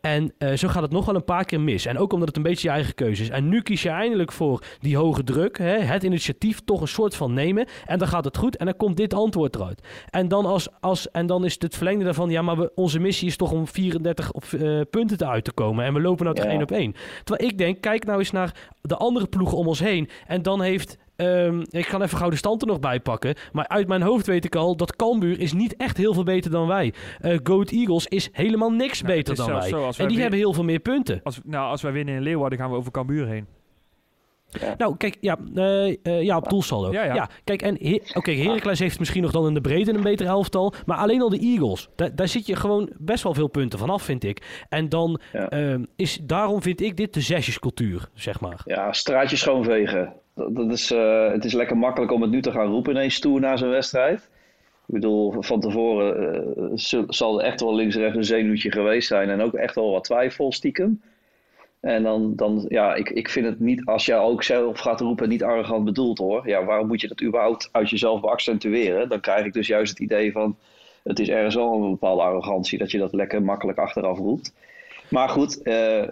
En eh, zo gaat het nog wel een paar keer mis. En ook omdat het een beetje je eigen keuze is. En nu kies je eindelijk voor die hoge druk. Hè, het initiatief toch een soort van nemen. En dan gaat het goed. En dan komt dit antwoord eruit. En dan, als, als, en dan is het, verlengde daarvan. Ja, maar we, onze missie is toch om 34 op, eh, punten te uit te komen. En we lopen nou toch Ja. één op één. Terwijl ik denk, kijk nou eens naar de andere ploegen om ons heen. En dan heeft. Ehm, ik kan even gauw de stand er nog bij pakken. Maar uit mijn hoofd weet ik al dat Cambuur is niet echt heel veel beter dan wij. Eh Goat Eagles is helemaal niks Nou, beter dan wij. zo, en die hebben heel veel meer punten. Als, nou, als wij winnen in Leeuwarden, gaan we over Cambuur heen. Nou, kijk, ja, eh, eh, ja op doelsaldo. Ja, Ja, ja. kijk, en He- oké, Heracles heeft misschien nog dan in de breedte een beter elftal. Maar alleen al de Eagles, daar, daar zit je gewoon best wel veel punten vanaf, vind ik. En dan Ja. ehm, is, daarom vind ik dit de zesjescultuur, zeg maar. Ja, straatjes schoonvegen. Dat, is, eh, het is lekker makkelijk om het nu te gaan roepen ineens toe na zo'n wedstrijd. Ik bedoel, van tevoren eh, zal er echt wel links en rechts een zenuwtje geweest zijn. En ook echt wel wat twijfel stiekem. En dan, dan ja, ik, ik vind het niet, als jij ook zelf gaat roepen, niet arrogant bedoeld hoor. Ja, waarom moet je dat überhaupt uit jezelf accentueren? Dan krijg ik dus juist het idee van, het is ergens wel een bepaalde arrogantie dat je dat lekker makkelijk achteraf roept. Maar goed, eh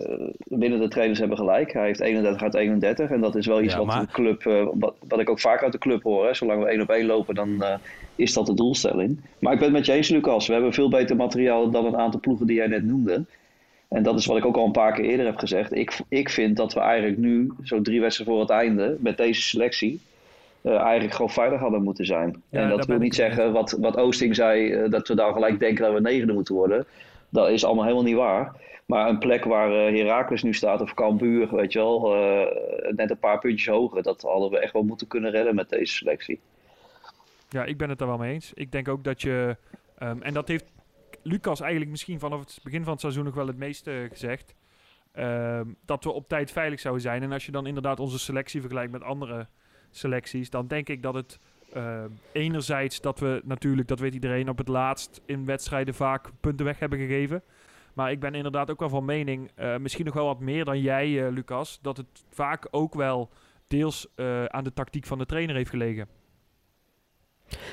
binnen de trainers hebben gelijk. Hij heeft 31 uit 31. En dat is wel iets Ja, wat maar- de club, eh, wat, wat ik ook vaak uit de club hoor. Hè. Zolang we één op één lopen, dan eh, is dat de doelstelling. Maar ik ben het met je eens, Lucas. We hebben veel beter materiaal dan een aantal ploegen die jij net noemde. En dat is wat ik ook al een paar keer eerder heb gezegd. Ik, ik vind dat we eigenlijk nu, zo drie wedstrijden voor het einde, met deze selectie, eigenlijk gewoon veilig hadden moeten zijn. Ja, en dat wil niet zeggen wat, wat Oosting zei, dat we daar gelijk denken dat we negende moeten worden. Dat is allemaal helemaal niet waar. Maar een plek waar eh, Heracles nu staat, of Cambuur, weet je wel, eh, net een paar puntjes hoger, dat hadden we echt wel moeten kunnen redden met deze selectie. Ja, ik ben het daar wel mee eens. Ik denk ook dat je... ehm, en dat heeft Lucas eigenlijk misschien vanaf het begin van het seizoen nog wel het meeste gezegd. ehm, dat we op tijd veilig zouden zijn. En als je dan inderdaad onze selectie vergelijkt met andere selecties... dan denk ik dat het ehm, enerzijds dat we natuurlijk, dat weet iedereen... op het laatst in wedstrijden vaak punten weg hebben gegeven. Maar ik ben inderdaad ook wel van mening... eh, misschien nog wel wat meer dan jij, eh, Lucas... dat het vaak ook wel deels eh, aan de tactiek van de trainer heeft gelegen.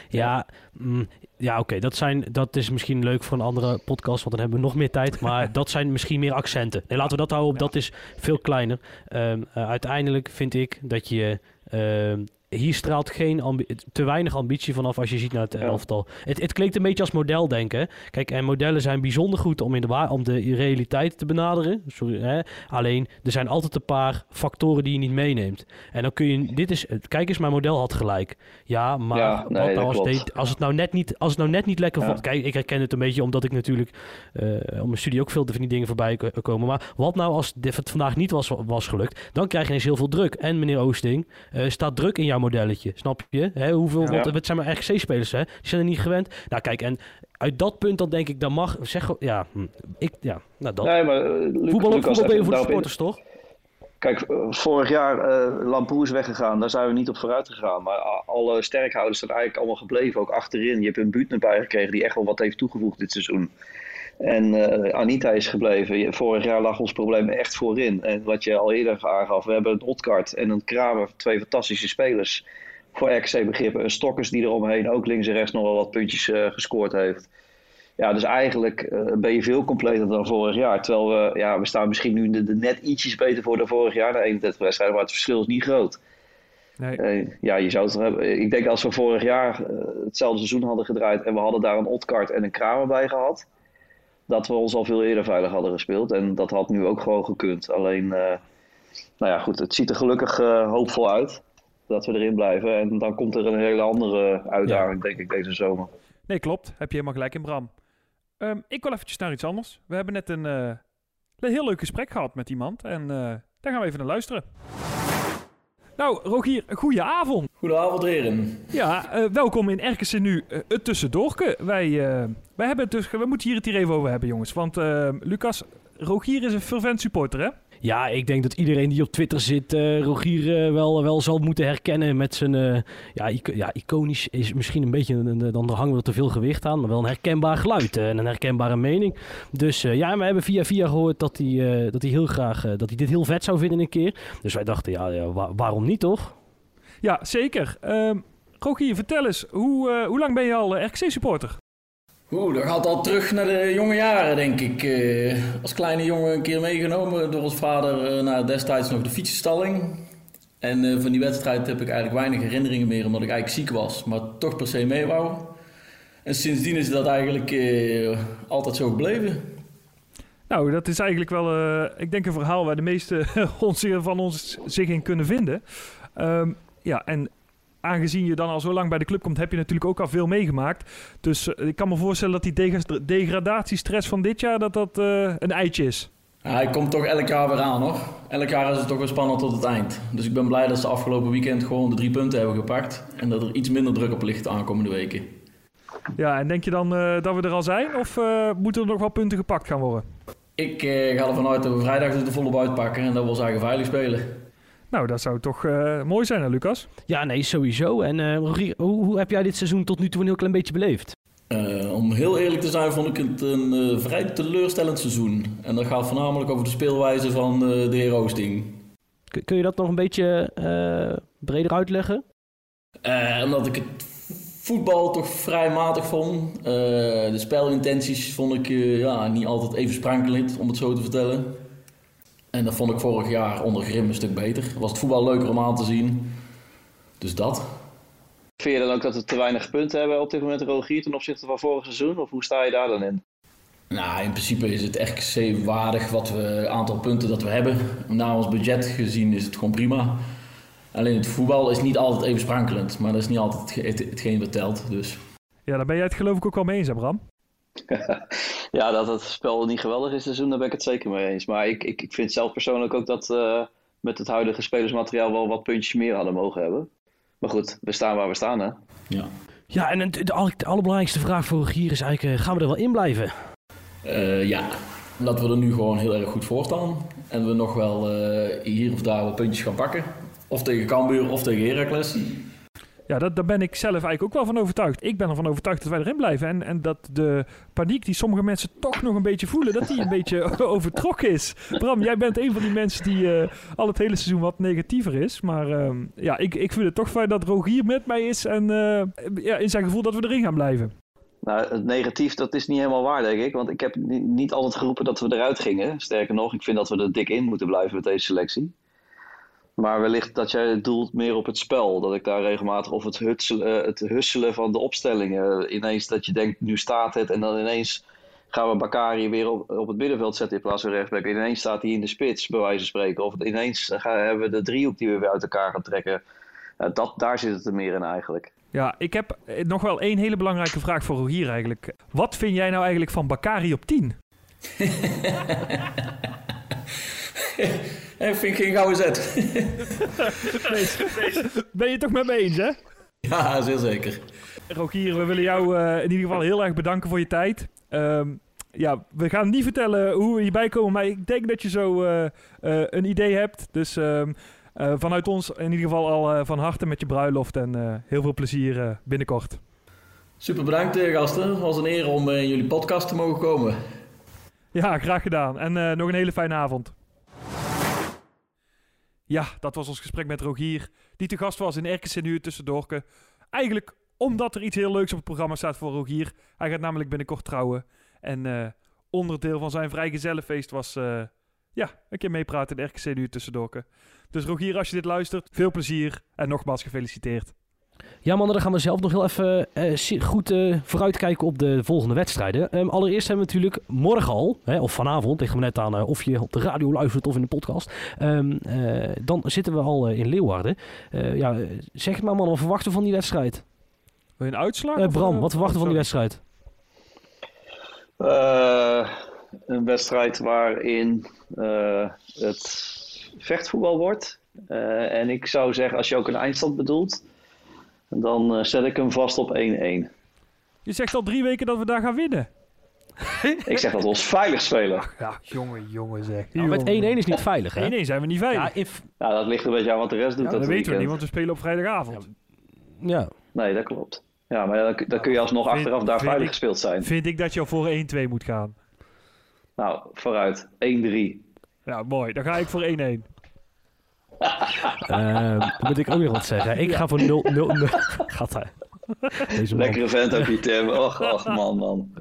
Ja, mm, ja oké, dat zijn dat is misschien leuk voor een andere podcast, want dan hebben we nog meer tijd. Maar dat zijn misschien meer accenten. Nee, laten we dat houden op, Ja. dat is veel kleiner. Ehm, eh, uiteindelijk vind ik dat je... ehm, hier straalt geen te weinig ambitie vanaf als je ziet naar het Ja. elftal. Het, het klinkt een beetje als modeldenken. Kijk, en modellen zijn bijzonder goed om, in de, om de realiteit te benaderen. Sorry, hè. Alleen, er zijn altijd een paar factoren die je niet meeneemt. En dan kun je... Dit is, kijk eens, mijn model had gelijk. Ja, maar Ja, wat nou als, dit- als, het nou net niet, als het nou net niet lekker Ja. vond... Kijk, ik herken het een beetje omdat ik natuurlijk... eh om mijn studie ook veel van die dingen voorbij ko- komen. Maar wat nou als dit het vandaag niet was, was gelukt? Dan krijg je ineens heel veel druk. En meneer Oosting, eh, staat druk in jouw modelletje. Snap je? Hè, hoeveel, Ja. want het zijn maar RGC-spelers, hè? Die zijn er niet gewend. Nou, kijk, en uit dat punt dan denk ik, dan mag... Zeg, ja, hm, ik, ja, nou dat. Nee, maar eh, voetbal, Lucas, voetbal even voor de supporters, toch? Kijk, eh, vorig jaar uh, is weggegaan, daar zijn we niet op vooruit gegaan. Maar alle sterkhouders zijn eigenlijk allemaal gebleven, ook achterin. Je hebt een Buutner bij gekregen die echt wel wat heeft toegevoegd dit seizoen. En uh, Anita is gebleven. Vorig jaar lag ons probleem echt voorin. En wat je al eerder aangaf, we hebben een Otkart en een Kramer, twee fantastische spelers. Voor RKC begrippen. Een Stokkers die eromheen ook links en rechts nog wel wat puntjes uh, gescoord heeft. Ja, dus eigenlijk uh, ben je veel completer dan vorig jaar. Terwijl we, ja, we staan misschien nu de, de net ietsjes beter voor dan vorig jaar, de 31 wedstrijden, maar het verschil is niet groot. Nee. Uh, ja, je zou het hebben. Ik denk als we vorig jaar uh, hetzelfde seizoen hadden gedraaid en we hadden daar een Otkart en een Kramer bij gehad, dat we ons al veel eerder veilig hadden gespeeld. En dat had nu ook gewoon gekund. Alleen, nou ja, goed, het ziet er gelukkig hoopvol uit dat we erin blijven. En dan komt er een hele andere uitdaging, ja. denk ik, deze zomer. Nee, klopt. Heb je helemaal gelijk in, Bram. Um, ik wil eventjes naar iets anders. We hebben net een, uh, een heel leuk gesprek gehad met iemand. En uh, daar gaan we even naar luisteren. Nou, Rogier, goeie avond. Goedenavond, heren. Ja, uh, welkom in Erkesen nu, het Tussendoorke. Wij, wij, hebben het dus, we moeten hier het hier even over hebben, jongens. Want Lucas, Rogier is een fervent supporter, hè? Ja, ik denk dat iedereen die op Twitter zit uh, Rogier uh, wel, wel zal moeten herkennen met zijn... Uh, ja, ja, iconisch is misschien een beetje... Dan hangen we te veel gewicht aan, maar wel een herkenbaar geluid en een herkenbare mening. Dus ja, we hebben via via gehoord dat hij, dat hij heel graag... dat hij dit heel vet zou vinden een keer. Dus wij dachten, ja, ja waar, waarom niet toch? Ja, zeker. Ehm, Rogier, vertel eens, hoe, hoe lang ben je al RKC-supporter? Oeh, dat gaat al terug naar de jonge jaren, denk ik. Uh, als kleine jongen een keer meegenomen door ons vader uh, naar destijds nog de fietsenstalling. En uh, van die wedstrijd heb ik eigenlijk weinig herinneringen meer, omdat ik eigenlijk ziek was. Maar toch per se mee wou. En sindsdien is dat eigenlijk altijd zo gebleven. Nou, dat is eigenlijk wel, ik denk, een verhaal waar de meesten van ons zich in kunnen vinden. Um, ja, en aangezien je dan al zo lang bij de club komt, heb je natuurlijk ook al veel meegemaakt. Dus uh, ik kan me voorstellen dat die degradatiestress van dit jaar dat dat uh, een eitje is. Ja, hij komt toch elk jaar weer aan hoor. Elk jaar is het toch weer spannend tot het eind. Dus ik ben blij dat ze afgelopen weekend gewoon de drie punten hebben gepakt. En dat er iets minder druk op ligt de aankomende weken. Ja, en denk je dan uh, dat we er al zijn? Of moeten er nog wel punten gepakt gaan worden? Ik ga ervan uit dat we vrijdag dus de volle uitpakken en dat we zeggen veilig spelen. Nou, dat zou toch uh, mooi zijn, hè, Lucas? Ja, nee, sowieso. En uh, hoe, hoe, heb jij dit seizoen tot nu toe een heel klein beetje beleefd? Uh, om heel eerlijk te zijn, vond ik het een vrij teleurstellend seizoen. En dat gaat voornamelijk over de speelwijze van de heer Oosting. Kun je dat nog een beetje breder uitleggen? omdat ik het voetbal toch vrij matig vond. de spelintenties vond ik ja, niet altijd even sprankelend, om het zo te vertellen. En dat vond ik vorig jaar onder Grim een stuk beter. Was het voetbal leuker om aan te zien. Dus dat. Vind je dan ook dat we te weinig punten hebben op dit moment Rogier ten opzichte van vorig seizoen? Of hoe sta je daar dan in? Nou, in principe is het echt waardig wat we aantal punten dat we hebben. Na ons budget gezien is het gewoon prima. Alleen het voetbal is niet altijd even sprankelend, maar dat is niet altijd hetgeen wat telt. Dus. Ja, daar ben jij het geloof ik ook wel mee eens, Bram. ja, dat het spel niet geweldig is seizoen, daar ben ik het zeker mee eens. Maar ik, ik, ik vind zelf persoonlijk ook dat uh, met het huidige spelersmateriaal wel wat puntjes meer hadden mogen hebben. Maar goed, we staan waar we staan, hè? Ja. Ja, en de, de, allerbelangrijkste vraag voor hier is eigenlijk, eh, gaan we er wel in blijven? Uh, ja, dat we er nu gewoon heel erg goed voor staan. En we nog wel hier of daar wat puntjes gaan pakken. Of tegen Cambuur of tegen Heracles. Ja, dat, daar ben ik zelf eigenlijk ook wel van overtuigd. Ik ben ervan overtuigd dat wij erin blijven. En, en dat de paniek die sommige mensen toch nog een beetje voelen, dat die een beetje overtrokken is. Bram, jij bent een van die mensen die uh, al het hele seizoen wat negatiever is. Maar uh, ja, ik, ik vind het toch fijn dat Rogier met mij is en uh, ja, in zijn gevoel dat we erin gaan blijven. Nou, het negatief, dat is niet helemaal waar, denk ik. Want ik heb niet altijd geroepen dat we eruit gingen. Sterker nog, ik vind dat we er dik in moeten blijven met deze selectie. Maar wellicht dat jij doelt meer op het spel. Dat ik daar regelmatig of het, hutselen, eh, het husselen van de opstellingen. Ineens dat je denkt, nu staat het. En dan ineens gaan we Bakari weer op, op het middenveld zetten in plaats van rechtback. En ineens staat hij in de spits, bij wijze van spreken. Of ineens gaan, hebben we de driehoek die we weer uit elkaar gaan trekken. dat, daar zit het er meer in eigenlijk. Ja, ik heb nog wel één hele belangrijke vraag voor Rogier eigenlijk. Wat vind jij nou eigenlijk van Bakari op 10? Ik vind geen gouden zet. ben je het toch met me eens, hè? Ja, zeer zeker. Rogier, we willen jou uh, in ieder geval heel erg bedanken voor je tijd. Um, ja, we gaan niet vertellen hoe we hierbij komen, maar ik denk dat je zo eh, eh, een idee hebt. Dus ehm, eh, vanuit ons in ieder geval al eh, van harte met je bruiloft en eh, heel veel plezier eh, binnenkort. Super bedankt eh, gasten. Het was een eer om eh, in jullie podcast te mogen komen. Ja, graag gedaan. En eh, nog een hele fijne avond. Ja, dat was ons gesprek met Rogier, die te gast was in RKC Nu Tussendorken. Eigenlijk omdat er iets heel leuks op het programma staat voor Rogier. Hij gaat namelijk binnenkort trouwen. En eh, onderdeel van zijn vrijgezellenfeest was... eh, ja, een keer meepraten in RKC Nu Tussendorken. Dus Rogier, als je dit luistert, veel plezier en nogmaals gefeliciteerd. Ja, mannen, dan gaan we zelf nog heel even eh, goed eh, vooruitkijken op de volgende wedstrijden. Ehm, allereerst hebben we natuurlijk morgen al, hè, of vanavond, er maar net aan eh, of je op de radio luistert of in de podcast. Ehm, eh, dan zitten we al in Leeuwarden. Eh, ja, zeg maar, man, wat verwachten we van die wedstrijd? Wil je een uitslag? Eh, Bram, wat verwachten we van die wedstrijd? Eh, een wedstrijd waarin eh, het vechtvoetbal wordt. Eh, en ik zou zeggen, als je ook een eindstand bedoelt, dan eh, zet ik hem vast op 1-1. Je zegt al drie weken dat we daar gaan winnen. Ik zeg dat we ons veilig spelen. Ja, jongen, jongen zeg. Nou, met 1-1 is niet veilig, hè? 1-1 zijn we niet veilig. Ja, if, Nou, dat ligt een beetje aan wat de rest doet. Ja, dat dat weten we niet, want we spelen op vrijdagavond. ja. Nee, dat klopt. Ja, maar dan, dan kun je alsnog Vind- achteraf daar veilig ik- gespeeld zijn. Vind ik dat je al voor 1-2 moet gaan. Nou, vooruit. 1-3. Ja, mooi. Dan ga ik voor 1-1. Dan moet ik ook nog wat zeggen. Ik ga voor 0... 0 Gaat hij. Deze man. Lekkere vent ook die Tim. Och, och, man, man.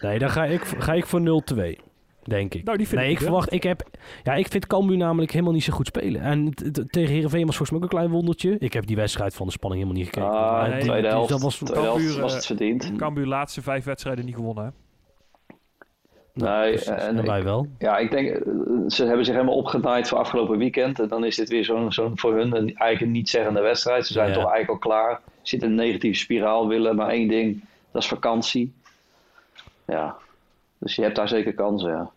Nee, dan ga ik, ga ik voor 0-2. Denk ik. Nou, die vind nee, ik verwacht. Ik heb. Ja, ik vind Cambuur namelijk helemaal niet zo goed spelen. En tegen Herenveen was volgens mij ook een klein wondertje. Ik heb die wedstrijd van de spanning helemaal niet gekeken. Ah, nee, tweede helft, dat was, tweede helft Cambuur, was eh, het verdiend. Cambuur laatste vijf wedstrijden niet gewonnen. Hè? Nou, Nee, precies. en en wij ik- wel. Ja, ik denk, eh, ze hebben zich helemaal opgenaaid voor afgelopen weekend. En dan is dit weer zo'n zo'n voor hun een, eigenlijk een niet-zeggende wedstrijd. Ze zijn Ja. toch eigenlijk al klaar. Zitten in een negatieve spiraal, willen maar één ding. Dat is vakantie. Ja, dus je hebt daar zeker kansen, ja.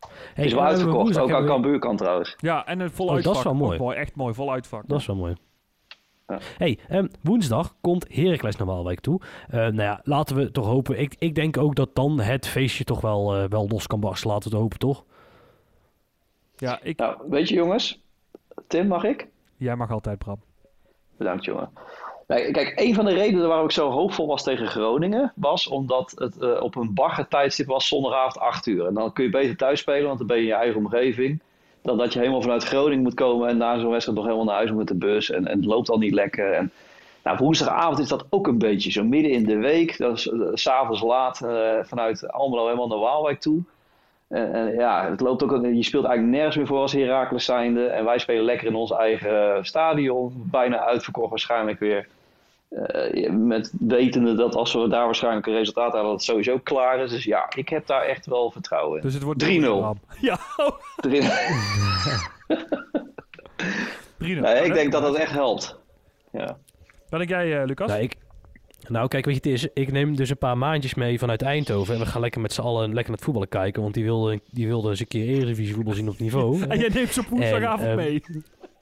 Hey, het is wel hebben uitverkocht, ook aan we- Cambuurkant trouwens. Ja, en een vol Oh, dat is wel mooi. Echt mooi, vol uitvak. Dat is wel mooi. Ja. Hey, ehm, woensdag komt Heracles naar Waalwijk toe. Eh, nou ja, laten we toch hopen. Ik, ik denk ook dat dan het feestje toch wel, eh, wel los kan barsten. Laten we het hopen, toch? Ja, ik, Nou, weet je jongens, Tim, mag ik? jij mag altijd, Bram. Bedankt, jongen. Kijk, een van de redenen waarom ik zo hoopvol was tegen Groningen was omdat het eh, op een bagger tijdstip was zondagavond 8 uur. En dan kun je beter thuis spelen, want dan ben je in je eigen omgeving. Dan dat je helemaal vanuit Groningen moet komen en na zo'n wedstrijd nog helemaal naar huis moet met de bus. En, en het loopt al niet lekker. En, nou, woensdagavond is dat ook een beetje zo midden in de week. Dat is s s'avonds laat eh, vanuit Almelo helemaal naar Waalwijk toe. En, en ja, het loopt ook, je speelt eigenlijk nergens meer voor als Heracles zijnde. En wij spelen lekker in ons eigen eh, stadion. Bijna uitverkocht waarschijnlijk weer. Eh, met wetende dat als we daar waarschijnlijk een resultaat halen, dat het sowieso klaar is. Dus ja, ik heb daar echt wel vertrouwen in. Dus het wordt 3-0. Bram. Ja, Drie- 3-0. nee, ik denk dat dat echt helpt. Ja. Wat denk jij, eh, Lucas? Nou, ik, nou, kijk, weet je, het is, ik neem dus een paar maandjes mee vanuit Eindhoven. En we gaan lekker met z'n allen lekker naar het voetballen kijken. Want die wilde, die wilde eens een keer Eredivisie voetbal zien op niveau. En jij neemt ze op woensdagavond En, ehm, mee.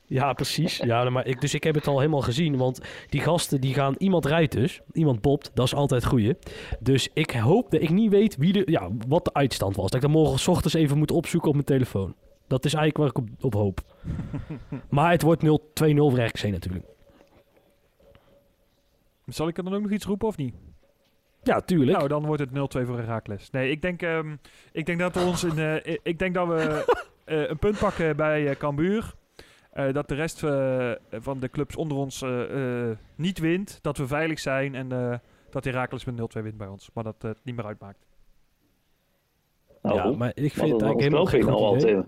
Ja, precies. Ja, maar ik, dus ik heb het al helemaal gezien. Want die gasten, die gaan... Iemand rijdt dus. Iemand bopt. Dat is altijd het goeie. Dus ik hoop dat ik niet weet wie de, ja, wat de uitstand was. Dat ik dan morgen ochtends even moet opzoeken op mijn telefoon. Dat is eigenlijk waar ik op, op hoop. maar het wordt 0-2-0 voor RKC natuurlijk. Zal ik er dan ook nog iets roepen of niet? Ja, tuurlijk. Nou, dan wordt het 0-2 voor Herakles. Nee, ik denk, ehm, ik denk dat we ons in, eh, ik- denk dat we eh, een punt pakken bij eh Cambuur. Eh, dat de rest eh, van de clubs onder ons eh, niet wint. Dat we veilig zijn en eh, dat Herakles met 0-2 wint bij ons. Maar dat het niet meer uitmaakt. Nou, ja, maar ik vind het eigenlijk helemaal geen goed idee.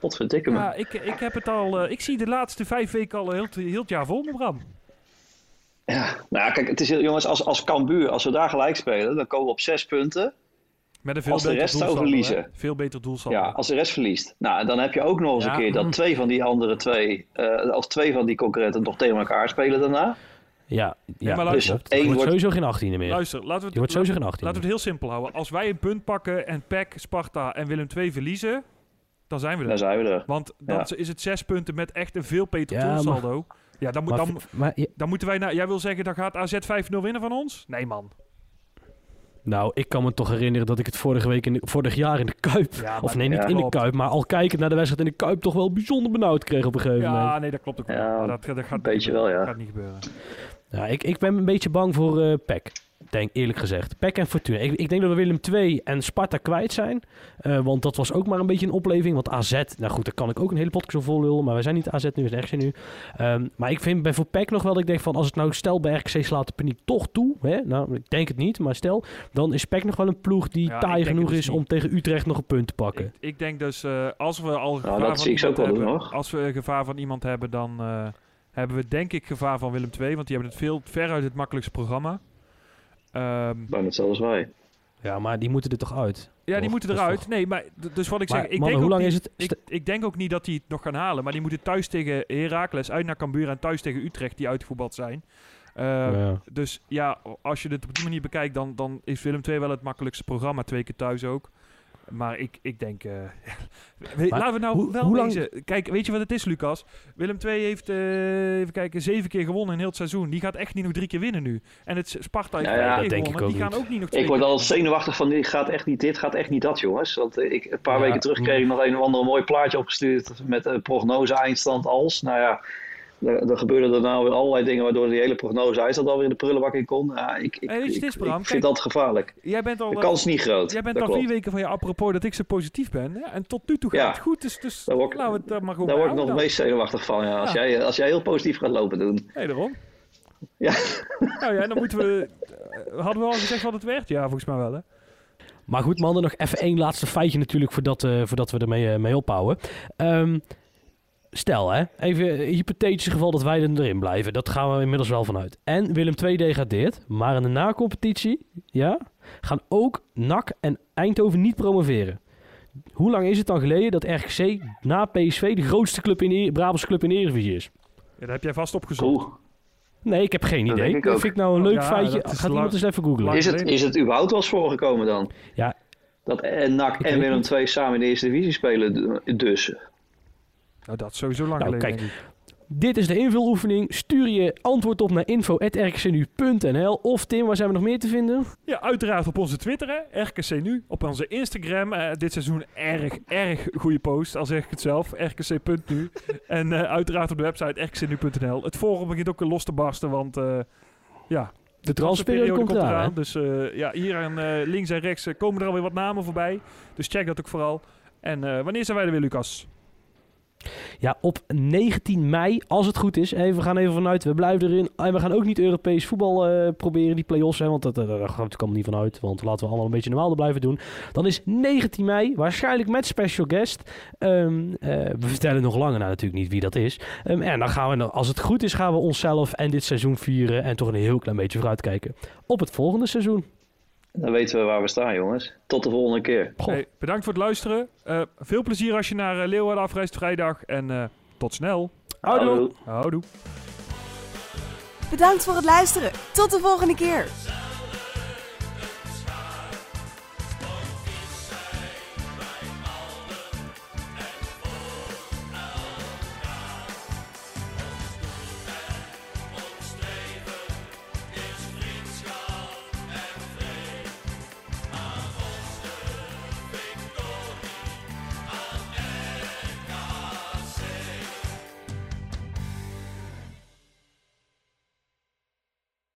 Wat verdikke me. Ja, ik, ik heb het al. eh, ik zie de laatste vijf weken al heel, het- heel het jaar vol, Bram. Ja, nou ja, kijk, het is heel, jongens, als, als Cambuur, als we daar gelijk spelen, dan komen we op zes punten. Met een veel Als de beter rest zou hè. verliezen. Veel beter doelsaldo. Ja, als de rest verliest. Nou, en dan heb je ook nog eens Ja, een keer dat twee van die andere twee, eh, als twee van die concurrenten nog tegen elkaar spelen daarna. Ja, ja, maar dat luister, één Je wordt wordt- sowieso geen 18e meer. Luister, laten we het, Je wordt sowieso geen laten 18e we het heel simpel houden. Als wij een punt pakken en PEC, Sparta en Willem II verliezen, dan zijn we er. Dan zijn we er. Want dan Ja. is het zes punten met echt een veel beter Ja, doelsaldo. Ja, dan, moet, Maar, dan, v- maar, ja, dan moeten wij naar... Jij wil zeggen, dan gaat AZ 5-0 winnen van ons? Nee, man. Nou, ik kan me toch herinneren dat ik het vorige week in de- vorig jaar in de Kuip, Ja, of nee, niet ja, in de. Kuip, maar al kijkend naar de wedstrijd in de Kuip toch wel bijzonder benauwd kreeg op een gegeven moment. Ja, nee, dat klopt ook wel. Ja, Maar dat, dat gaat niet beetje gebeuren. wel, ja. gaat niet gebeuren. Ja, ik, ik ben een beetje bang voor eh PEC. Denk eerlijk gezegd. PEC en Fortuna. Ik, ik denk dat we Willem II en Sparta kwijt zijn. Eh, want dat was ook maar een beetje een opleving. Want AZ, nou goed, daar kan ik ook een hele podcast over vol lullen. Maar wij zijn niet AZ nu, we zijn RKC nu. Ehm, maar ik vind bij voor PEC nog wel dat ik denk van... Als het nou stel bij RKC slaat de paniek toch toe. Hè? Nou, ik denk het niet. Maar stel, dan is PEC nog wel een ploeg die Ja, taai genoeg dus is niet. om tegen Utrecht nog een punt te pakken. Ik, ik denk dus, eh, als we al gevaar dat van zie ik ze iemand hebben, hoor. als we gevaar van iemand hebben, dan eh, hebben we denk ik gevaar van Willem II, want die hebben het veel veruit het makkelijkste programma. Ehm, Bijna hetzelfde als wij. Ja, maar die moeten er toch uit. ja, die moeten eruit. toch- Nee, maar dus wat ik Maar zeg, ik mannen, denk hoe ook lang niet, is het? Ik, ik denk ook niet dat die het nog gaan halen, maar die moeten thuis tegen Heracles, uit naar Cambuur en thuis tegen Utrecht, die uitgevoetbald zijn. Eh, Ja. Dus ja, als je dit op die manier bekijkt, dan, dan is Willem II wel het makkelijkste programma. Twee keer thuis ook. Maar ik, ik denk... eh, we- Maar laten we nou hoe- wel hoe lang-. Kijk, weet je wat het is, Lucas? Willem II heeft, eh, even kijken, zeven keer gewonnen in heel het seizoen. Die gaat echt niet nog drie keer winnen nu. En het Sparta heeft Ja, dat denk ik gewonnen. Die ook gaan niet. ook niet nog twee Ik word al zenuwachtig van dit gaat echt niet dit, gaat echt niet dat, jongens. Want eh, ik, een paar Ja, weken terug kreeg ik nog een of ander mooi plaatje opgestuurd met een prognose eindstand als. Nou ja, er, er gebeurden er nou weer allerlei dingen waardoor die hele prognose eindstand alweer in de prullenbak in kon. Ja, ik, ik, Hey, ik, het is, ik Bram, vind kijk- dat gevaarlijk. Jij bent al, De kans is niet groot. jij bent dat al vier weken van je apropos dat ik zo positief ben. Ja, en tot nu toe gaat Ja. het goed. Dus, dus Daar word ik- laten we het daar Daar word ik nog het meest zenuwachtig van. Ja. Als, Ja. jij, als jij heel positief gaat lopen doen. dan. Nee, daarom. Ja. Nou ja, dan moeten we... eh, hadden we al gezegd wat het werd? Ja, volgens mij wel, hè? Maar goed, mannen, nog even één laatste feitje natuurlijk voordat, eh, voordat we ermee eh, mee ophouden. Ehm, stel, hè, even een hypothetisch geval dat wij er erin blijven. Dat gaan we inmiddels wel vanuit. En Willem II degradeert, maar in de na-competitie ja, gaan ook NAC en Eindhoven niet promoveren. Hoe lang is het dan geleden dat RKC na PSV de grootste club in de Brabantse club in de Eredivisie is? Ja, dat heb jij vast opgezocht. Nee, ik heb geen Dat idee. denk ik Dat vind ik nou een leuk Ja, feitje. is Gaat iemand lang- eens even googlen? lang- Is het, is het überhaupt wel eens voorgekomen dan? Ja. Dat en NAC en Willem niet. II samen in de eerste divisie spelen dus. Nou, dat is sowieso lang Nou, geleden, kijk. Dit is de invuloefening. Stuur je antwoord op naar info.rkcnu.nl. Of Tim, waar zijn we nog meer te vinden? Ja, uiteraard op onze Twitter, hè. RKC Nu. Op onze Instagram. eh, dit seizoen erg, erg goede post, al zeg ik het zelf. rkc.nu. en eh, uiteraard op de website rkcnu.nl. Het forum begint ook los te barsten, want... eh, ja, De transferperiode komt eraan. hè? Dus ja, hier aan eh, links en rechts komen er alweer wat namen voorbij. Dus check dat ook vooral. En wanneer zijn wij er weer, Lucas? Ja, op 19 mei, als het goed is. Hey, we gaan even vanuit, we blijven erin. En we gaan ook niet Europees voetbal eh, proberen, die play-offs. Hè, want dat, daar gaan we niet van uit. Want laten we allemaal een beetje normaal blijven doen. Dan is 19 mei, waarschijnlijk met special guest. Ehm, eh, we vertellen nog langer nou, natuurlijk niet wie dat is. Ehm, en dan gaan we, als het goed is, gaan we onszelf en dit seizoen vieren. En toch een heel klein beetje vooruitkijken op het volgende seizoen. Dan weten we waar we staan, jongens. Tot de volgende keer. Hey, bedankt voor het luisteren. Eh, veel plezier als je naar eh, Leeuwarden afreist vrijdag. En eh, tot snel. Houdoe. Houdoe. Bedankt voor het luisteren. Tot de volgende keer.